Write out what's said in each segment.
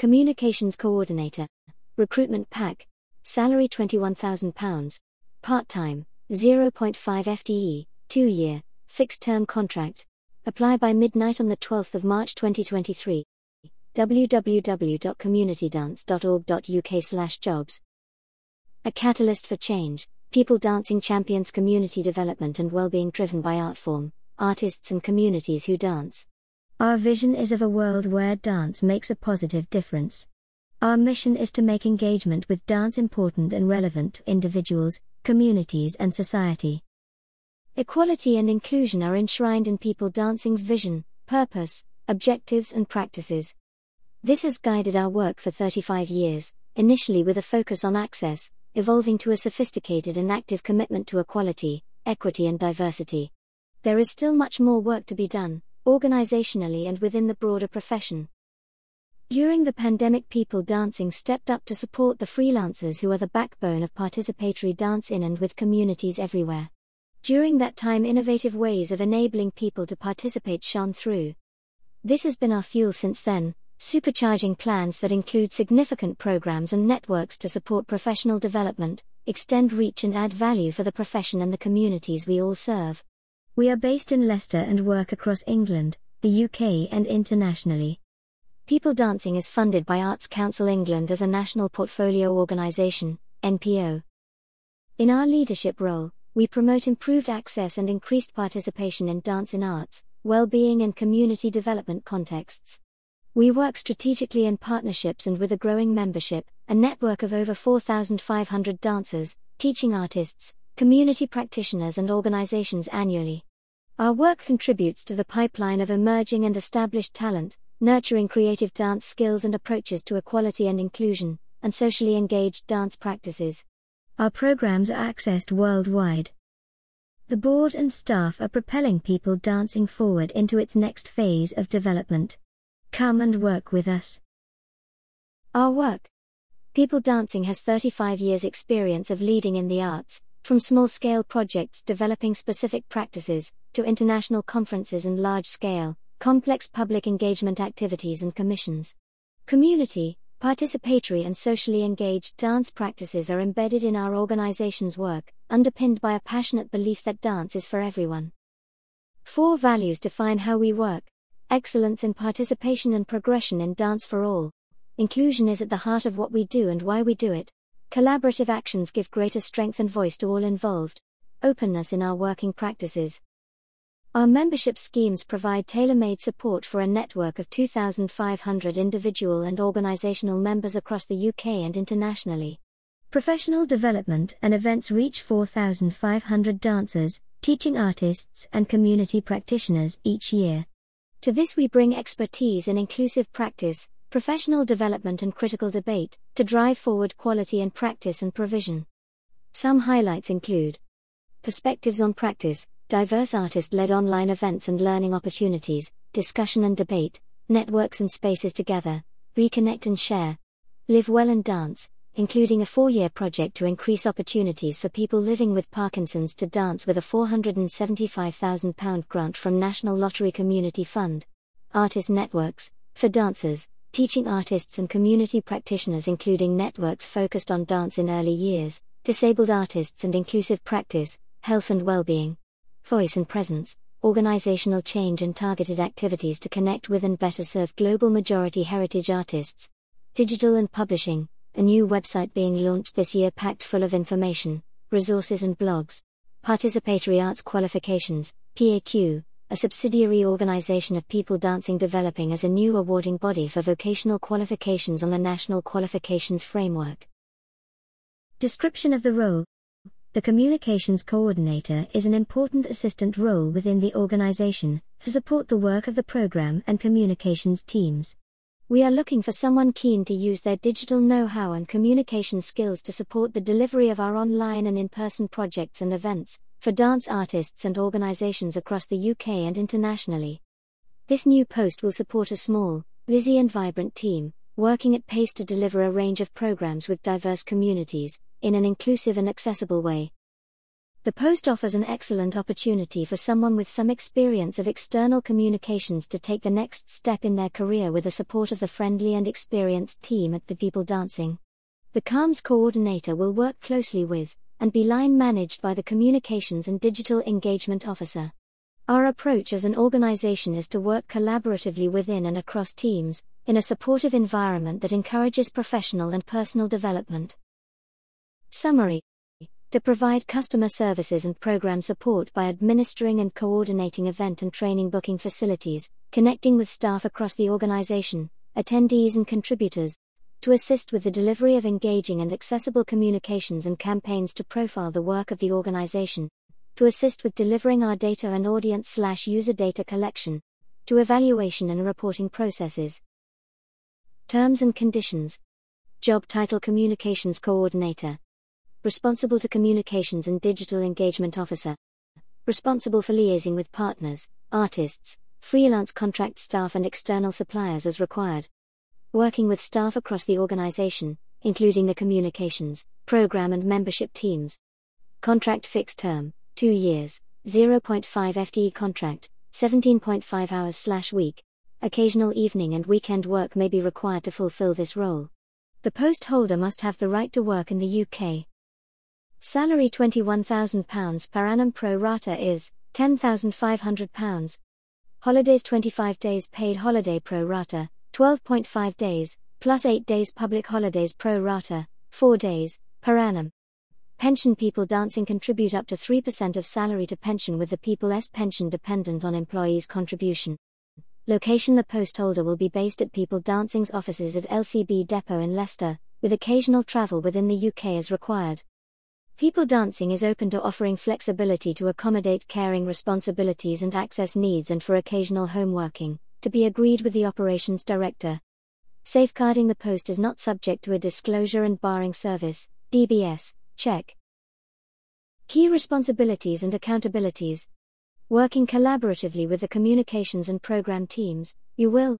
Communications Coordinator. Recruitment Pack. Salary £21,000. Part time, 0.5 FTE, 2 year, fixed term contract. Apply by midnight on the 12th of March 2023. www.communitydance.org.uk/jobs. A catalyst for change. People Dancing champions community development and well-being driven by art form, artists and communities who dance. Our vision is of a world where dance makes a positive difference. Our mission is to make engagement with dance important and relevant to individuals, communities, and society. Equality and inclusion are enshrined in People Dancing's vision, purpose, objectives, and practices. This has guided our work for 35 years, initially with a focus on access, evolving to a sophisticated and active commitment to equality, equity, and diversity. There is still much more work to be done, organizationally and within the broader profession. During the pandemic, People Dancing stepped up to support the freelancers who are the backbone of participatory dance in and with communities everywhere. During that time, innovative ways of enabling people to participate shone through. This has been our fuel since then, supercharging plans that include significant programs and networks to support professional development, extend reach, and add value for the profession and the communities we all serve. We are based in Leicester and work across England, the UK, and internationally. People Dancing is funded by Arts Council England as a national portfolio organisation, NPO. In our leadership role, we promote improved access and increased participation in dance in arts, well-being and community development contexts. We work strategically in partnerships and with a growing membership, a network of over 4,500 dancers, teaching artists, community practitioners and organizations annually. Our work contributes to the pipeline of emerging and established talent, nurturing creative dance skills and approaches to equality and inclusion, and socially engaged dance practices. Our programs are accessed worldwide. The board and staff are propelling people dancing forward into its next phase of development. Come and work with us. Our work. People Dancing has 35 years' experience of leading in the arts, from small scale projects developing specific practices, to international conferences and large scale, complex public engagement activities and commissions. Community, participatory, and socially engaged dance practices are embedded in our organization's work, underpinned by a passionate belief that dance is for everyone. Four values define how we work excellence in participation and progression in dance for all. Inclusion is at the heart of what we do and why we do it. Collaborative actions give greater strength and voice to all involved. Openness in our working practices. Our membership schemes provide tailor made support for a network of 2,500 individual and organizational members across the UK and internationally. Professional development and events reach 4,500 dancers, teaching artists, and community practitioners each year. To this, we bring expertise in inclusive practice, professional development and critical debate, to drive forward quality in practice and provision. Some highlights include Perspectives on Practice, diverse artist led online events and learning opportunities, discussion and debate, networks and spaces together, reconnect and share. Live Well and Dance, including a four year project to increase opportunities for people living with Parkinson's to dance with a £475,000 grant from National Lottery Community Fund. Artist Networks, for dancers, teaching artists and community practitioners, including networks focused on dance in early years, disabled artists and inclusive practice, health and well-being, voice and presence, organizational change and targeted activities to connect with and better serve global majority heritage artists, digital and publishing, a new website being launched this year packed full of information, resources and blogs, participatory arts qualifications, PAQ, a subsidiary organization of People Dancing developing as a new awarding body for vocational qualifications on the National Qualifications Framework. Description of the role The Communications Coordinator is an important assistant role within the organization to support the work of the program and communications teams. We are looking for someone keen to use their digital know how and communication skills to support the delivery of our online and in person projects and events, for dance artists and organizations across the UK and internationally. This new post will support a small, busy, and vibrant team, working at pace to deliver a range of programs with diverse communities, in an inclusive and accessible way. The post offers an excellent opportunity for someone with some experience of external communications to take the next step in their career with the support of the friendly and experienced team at the People Dancing. The comms coordinator will work closely with, and be line managed by the Communications and Digital Engagement Officer. Our approach as an organization is to work collaboratively within and across teams, in a supportive environment that encourages professional and personal development. Summary to provide customer services and program support by administering and coordinating event and training booking facilities, connecting with staff across the organization, attendees and contributors, to assist with the delivery of engaging and accessible communications and campaigns to profile the work of the organization, to assist with delivering our data and audience slash user data collection, to evaluation and reporting processes. Terms and conditions. Job title Communications Coordinator responsible to communications and digital engagement officer, responsible for liaising with partners, artists, freelance contract staff, and external suppliers as required, working with staff across the organization, including the communications, program, and membership teams. Contract fixed term 2 years, 0.5 FTE contract, 17.5 hours slash week. Occasional evening and weekend work may be required to fulfill this role. The post holder must have the right to work in the UK. Salary £21,000 per annum pro rata is £10,500. Holidays 25 days paid holiday pro rata, 12.5 days, plus 8 days public holidays pro rata, 4 days, per annum. Pension People Dancing contribute up to 3% of salary to pension with the People's pension dependent on employees' contribution. Location The post holder will be based at People Dancing's offices at LCB Depot in Leicester, with occasional travel within the UK as required. People Dancing is open to offering flexibility to accommodate caring responsibilities and access needs and for occasional home working, to be agreed with the operations director. Safeguarding the post is not subject to a disclosure and barring service, DBS, check. Key responsibilities and accountabilities. Working collaboratively with the communications and program teams, you will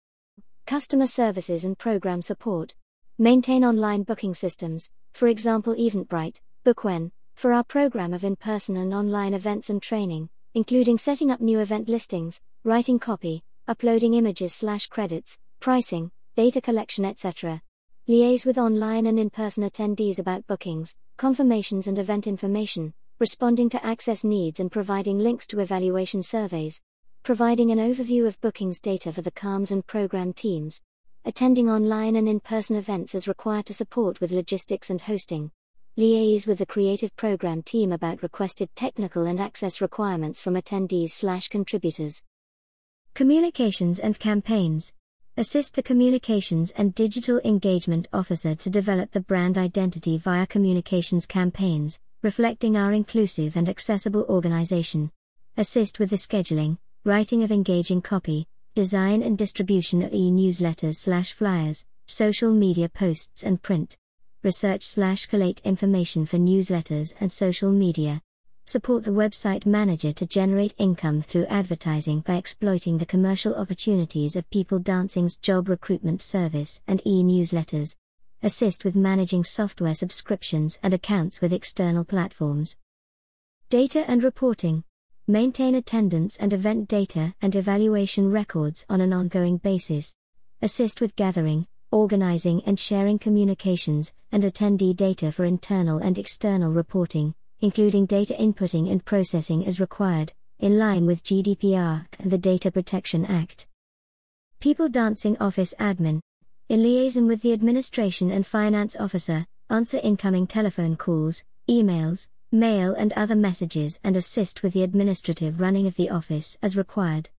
customer services and program support, maintain online booking systems, for example, Eventbrite Bookwhen, for our program of in person and online events and training, including setting up new event listings, writing copy, uploading images slash credits, pricing, data collection, etc. Liaise with online and in person attendees about bookings, confirmations, and event information, responding to access needs and providing links to evaluation surveys, providing an overview of bookings data for the comms and program teams, attending online and in person events as required to support with logistics and hosting liaise with the creative program team about requested technical and access requirements from attendees/contributors. Communications and campaigns assist the communications and digital engagement officer to develop the brand identity via communications campaigns, reflecting our inclusive and accessible organization. Assist with the scheduling, writing of engaging copy, design and distribution of e-newsletters slash flyers, social media posts and print research slash collate information for newsletters and social media. Support the website manager to generate income through advertising by exploiting the commercial opportunities of People Dancing's job recruitment service and e newsletters. Assist with managing software subscriptions and accounts with external platforms. Data and reporting. Maintain attendance and event data and evaluation records on an ongoing basis. Assist with gathering, organizing and sharing communications and attendee data for internal and external reporting, including data inputting and processing as required, in line with GDPR and the Data Protection Act. People Dancing Office Admin. In liaison with the administration and finance officer, answer incoming telephone calls, emails, mail, and other messages and assist with the administrative running of the office as required.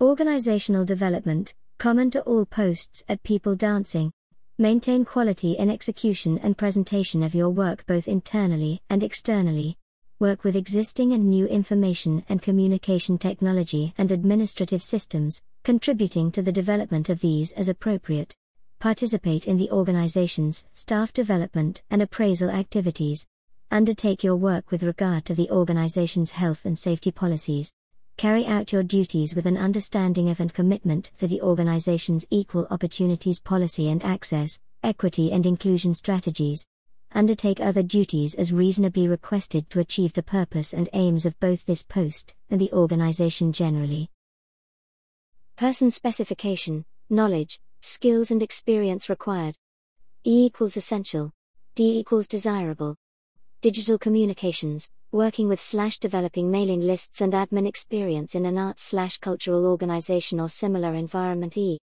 Organizational development Common to all posts at People Dancing. Maintain quality in execution and presentation of your work both internally and externally. Work with existing and new information and communication technology and administrative systems, contributing to the development of these as appropriate. Participate in the organization's staff development and appraisal activities. Undertake your work with regard to the organization's health and safety policies carry out your duties with an understanding of and commitment for the organization's equal opportunities policy and access, equity and inclusion strategies. undertake other duties as reasonably requested to achieve the purpose and aims of both this post and the organization generally. Person specification, knowledge, skills and experience required. E equals essential. D equals desirable. Digital communications, working with slash developing mailing lists and admin experience in an arts slash cultural organization or similar environment. E.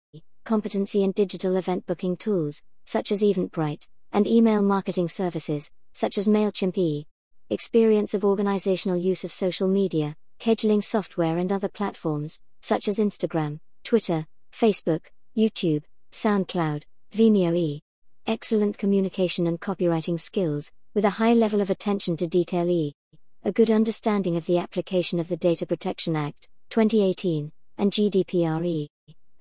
Competency in digital event booking tools, such as Eventbrite, and email marketing services, such as MailChimp. E. Experience of organizational use of social media, scheduling software and other platforms, such as Instagram, Twitter, Facebook, YouTube, SoundCloud, Vimeo. E. Excellent communication and copywriting skills, with a high level of attention to detail. E. A good understanding of the application of the Data Protection Act, 2018, and GDPR. E.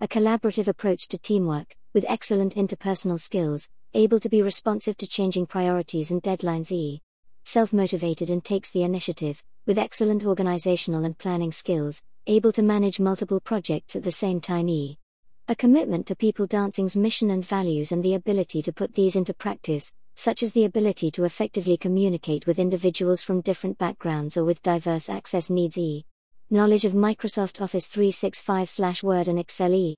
A collaborative approach to teamwork, with excellent interpersonal skills, able to be responsive to changing priorities and deadlines. E. Self motivated and takes the initiative, with excellent organizational and planning skills, able to manage multiple projects at the same time. E. A commitment to people dancing's mission and values and the ability to put these into practice, such as the ability to effectively communicate with individuals from different backgrounds or with diverse access needs. E. Knowledge of Microsoft Office 365 Word and Excel. E.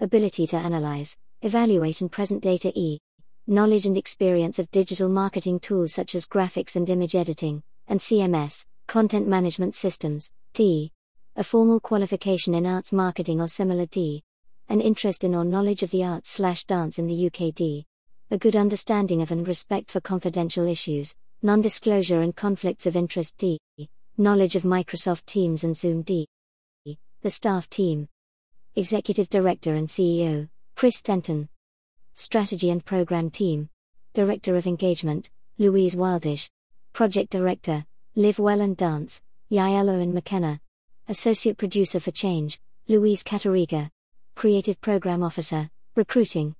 Ability to analyze, evaluate and present data. E knowledge and experience of digital marketing tools such as graphics and image editing, and CMS, content management systems, T. A formal qualification in arts marketing or similar D. An interest in or knowledge of the arts slash dance in the UKD. A good understanding of and respect for confidential issues, non disclosure and conflicts of interest D. Knowledge of Microsoft Teams and Zoom D. The staff team. Executive Director and CEO, Chris Stenton. Strategy and Program Team. Director of Engagement, Louise Wildish. Project Director, Live Well and Dance, Yael and McKenna. Associate Producer for Change, Louise Katerega. Creative Program Officer, Recruiting.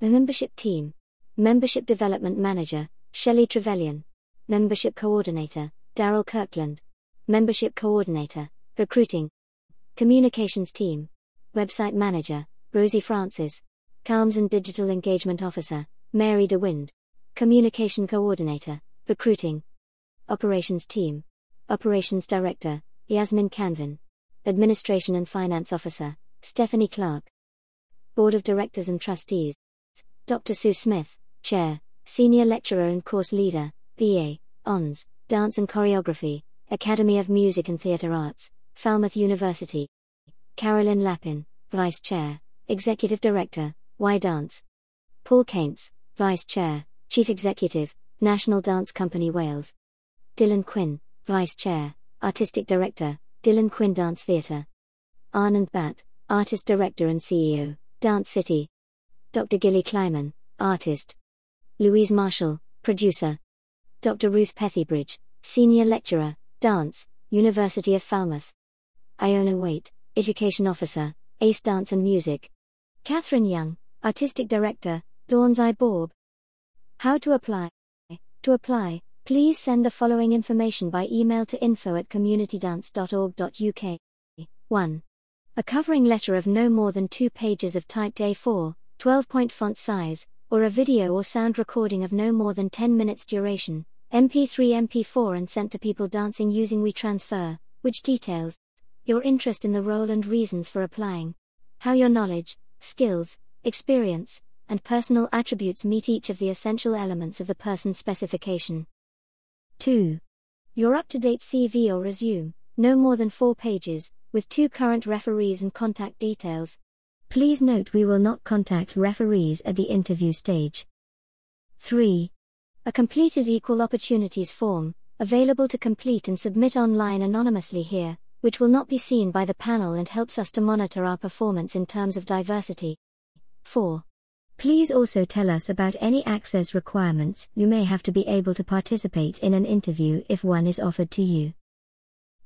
The Membership Team. Membership Development Manager, Shelley Trevelyan. Membership Coordinator, Daryl Kirkland. Membership Coordinator, Recruiting. Communications Team. Website Manager, Rosie Francis. Comms and Digital Engagement Officer, Mary DeWind. Communication Coordinator, Recruiting. Operations Team. Operations Director, Yasmin Canvin. Administration and Finance Officer, Stephanie Clark. Board of Directors and Trustees. Dr. Sue Smith, Chair, Senior Lecturer and Course Leader, BA, Hons, Dance and Choreography, Academy of Music and Theatre Arts, Falmouth University. Carolyn Lappin, Vice Chair, Executive Director, YDance? Paul Kaynes, Vice Chair, Chief Executive, National Dance Company Wales. Dylan Quinn, Vice Chair, Artistic Director, Dylan Quinn Dance Theatre. Anand Bhatt, Artist Director and CEO, Dance City. Dr. Gillie Kleiman, Artist. Louise Marshall, Producer. Dr. Ruth Pethybridge, Senior Lecturer, Dance, University of Falmouth. Iona Waite, Education Officer, Ace Dance and Music. Catherine Young, Artistic Director, Dawns i Bawb. How to apply? To apply, please send the following information by email to info at communitydance.org.uk. 1. A covering letter of no more than two pages of typed A4, 12 point font size, or a video or sound recording of no more than 10 minutes duration, MP3 MP4 and sent to people dancing using WeTransfer, which details your interest in the role and reasons for applying, how your knowledge, skills, experience, and personal attributes meet each of the essential elements of the person specification. 2. Your up to date CV or resume, no more than four pages, with two current referees and contact details. Please note we will not contact referees at the interview stage. 3. A completed Equal Opportunities form, available to complete and submit online anonymously here, which will not be seen by the panel and helps us to monitor our performance in terms of diversity. 4. Please also tell us about any access requirements you may have to be able to participate in an interview if one is offered to you.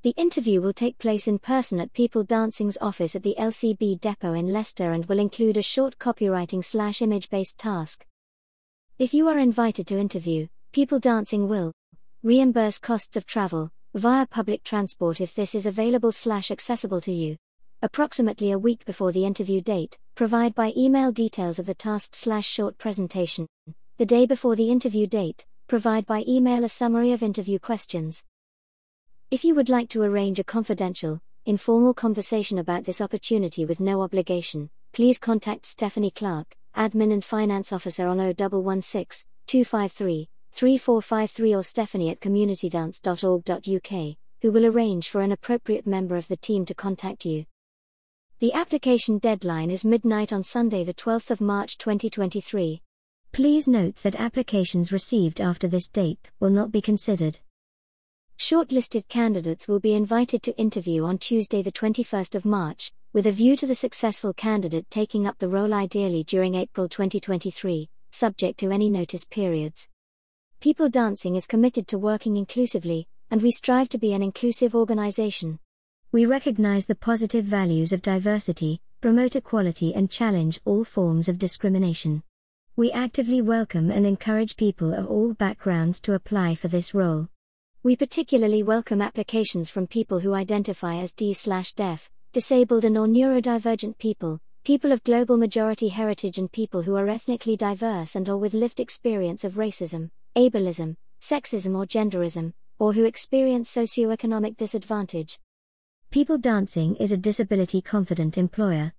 The interview will take place in person at People Dancing's office at the LCB depot in Leicester and will include a short copywriting slash image based task. If you are invited to interview, People Dancing will reimburse costs of travel via public transport if this is available slash accessible to you approximately a week before the interview date, provide by email details of the task slash short presentation. The day before the interview date, provide by email a summary of interview questions. If you would like to arrange a confidential, informal conversation about this opportunity with no obligation, please contact Stephanie Clark, Admin and Finance Officer on 0116 253 3453 or Stephanie at communitydance.org.uk, who will arrange for an appropriate member of the team to contact you. The application deadline is midnight on Sunday, the 12th of March 2023. Please note that applications received after this date will not be considered. Shortlisted candidates will be invited to interview on Tuesday, the 21st of March, with a view to the successful candidate taking up the role ideally during April 2023, subject to any notice periods. People Dancing is committed to working inclusively, and we strive to be an inclusive organization. We recognize the positive values of diversity, promote equality, and challenge all forms of discrimination. We actively welcome and encourage people of all backgrounds to apply for this role. We particularly welcome applications from people who identify as D/deaf, disabled and or neurodivergent people, people of global majority heritage and people who are ethnically diverse and or with lived experience of racism, ableism, sexism or genderism, or who experience socioeconomic disadvantage. People Dancing is a disability confident employer.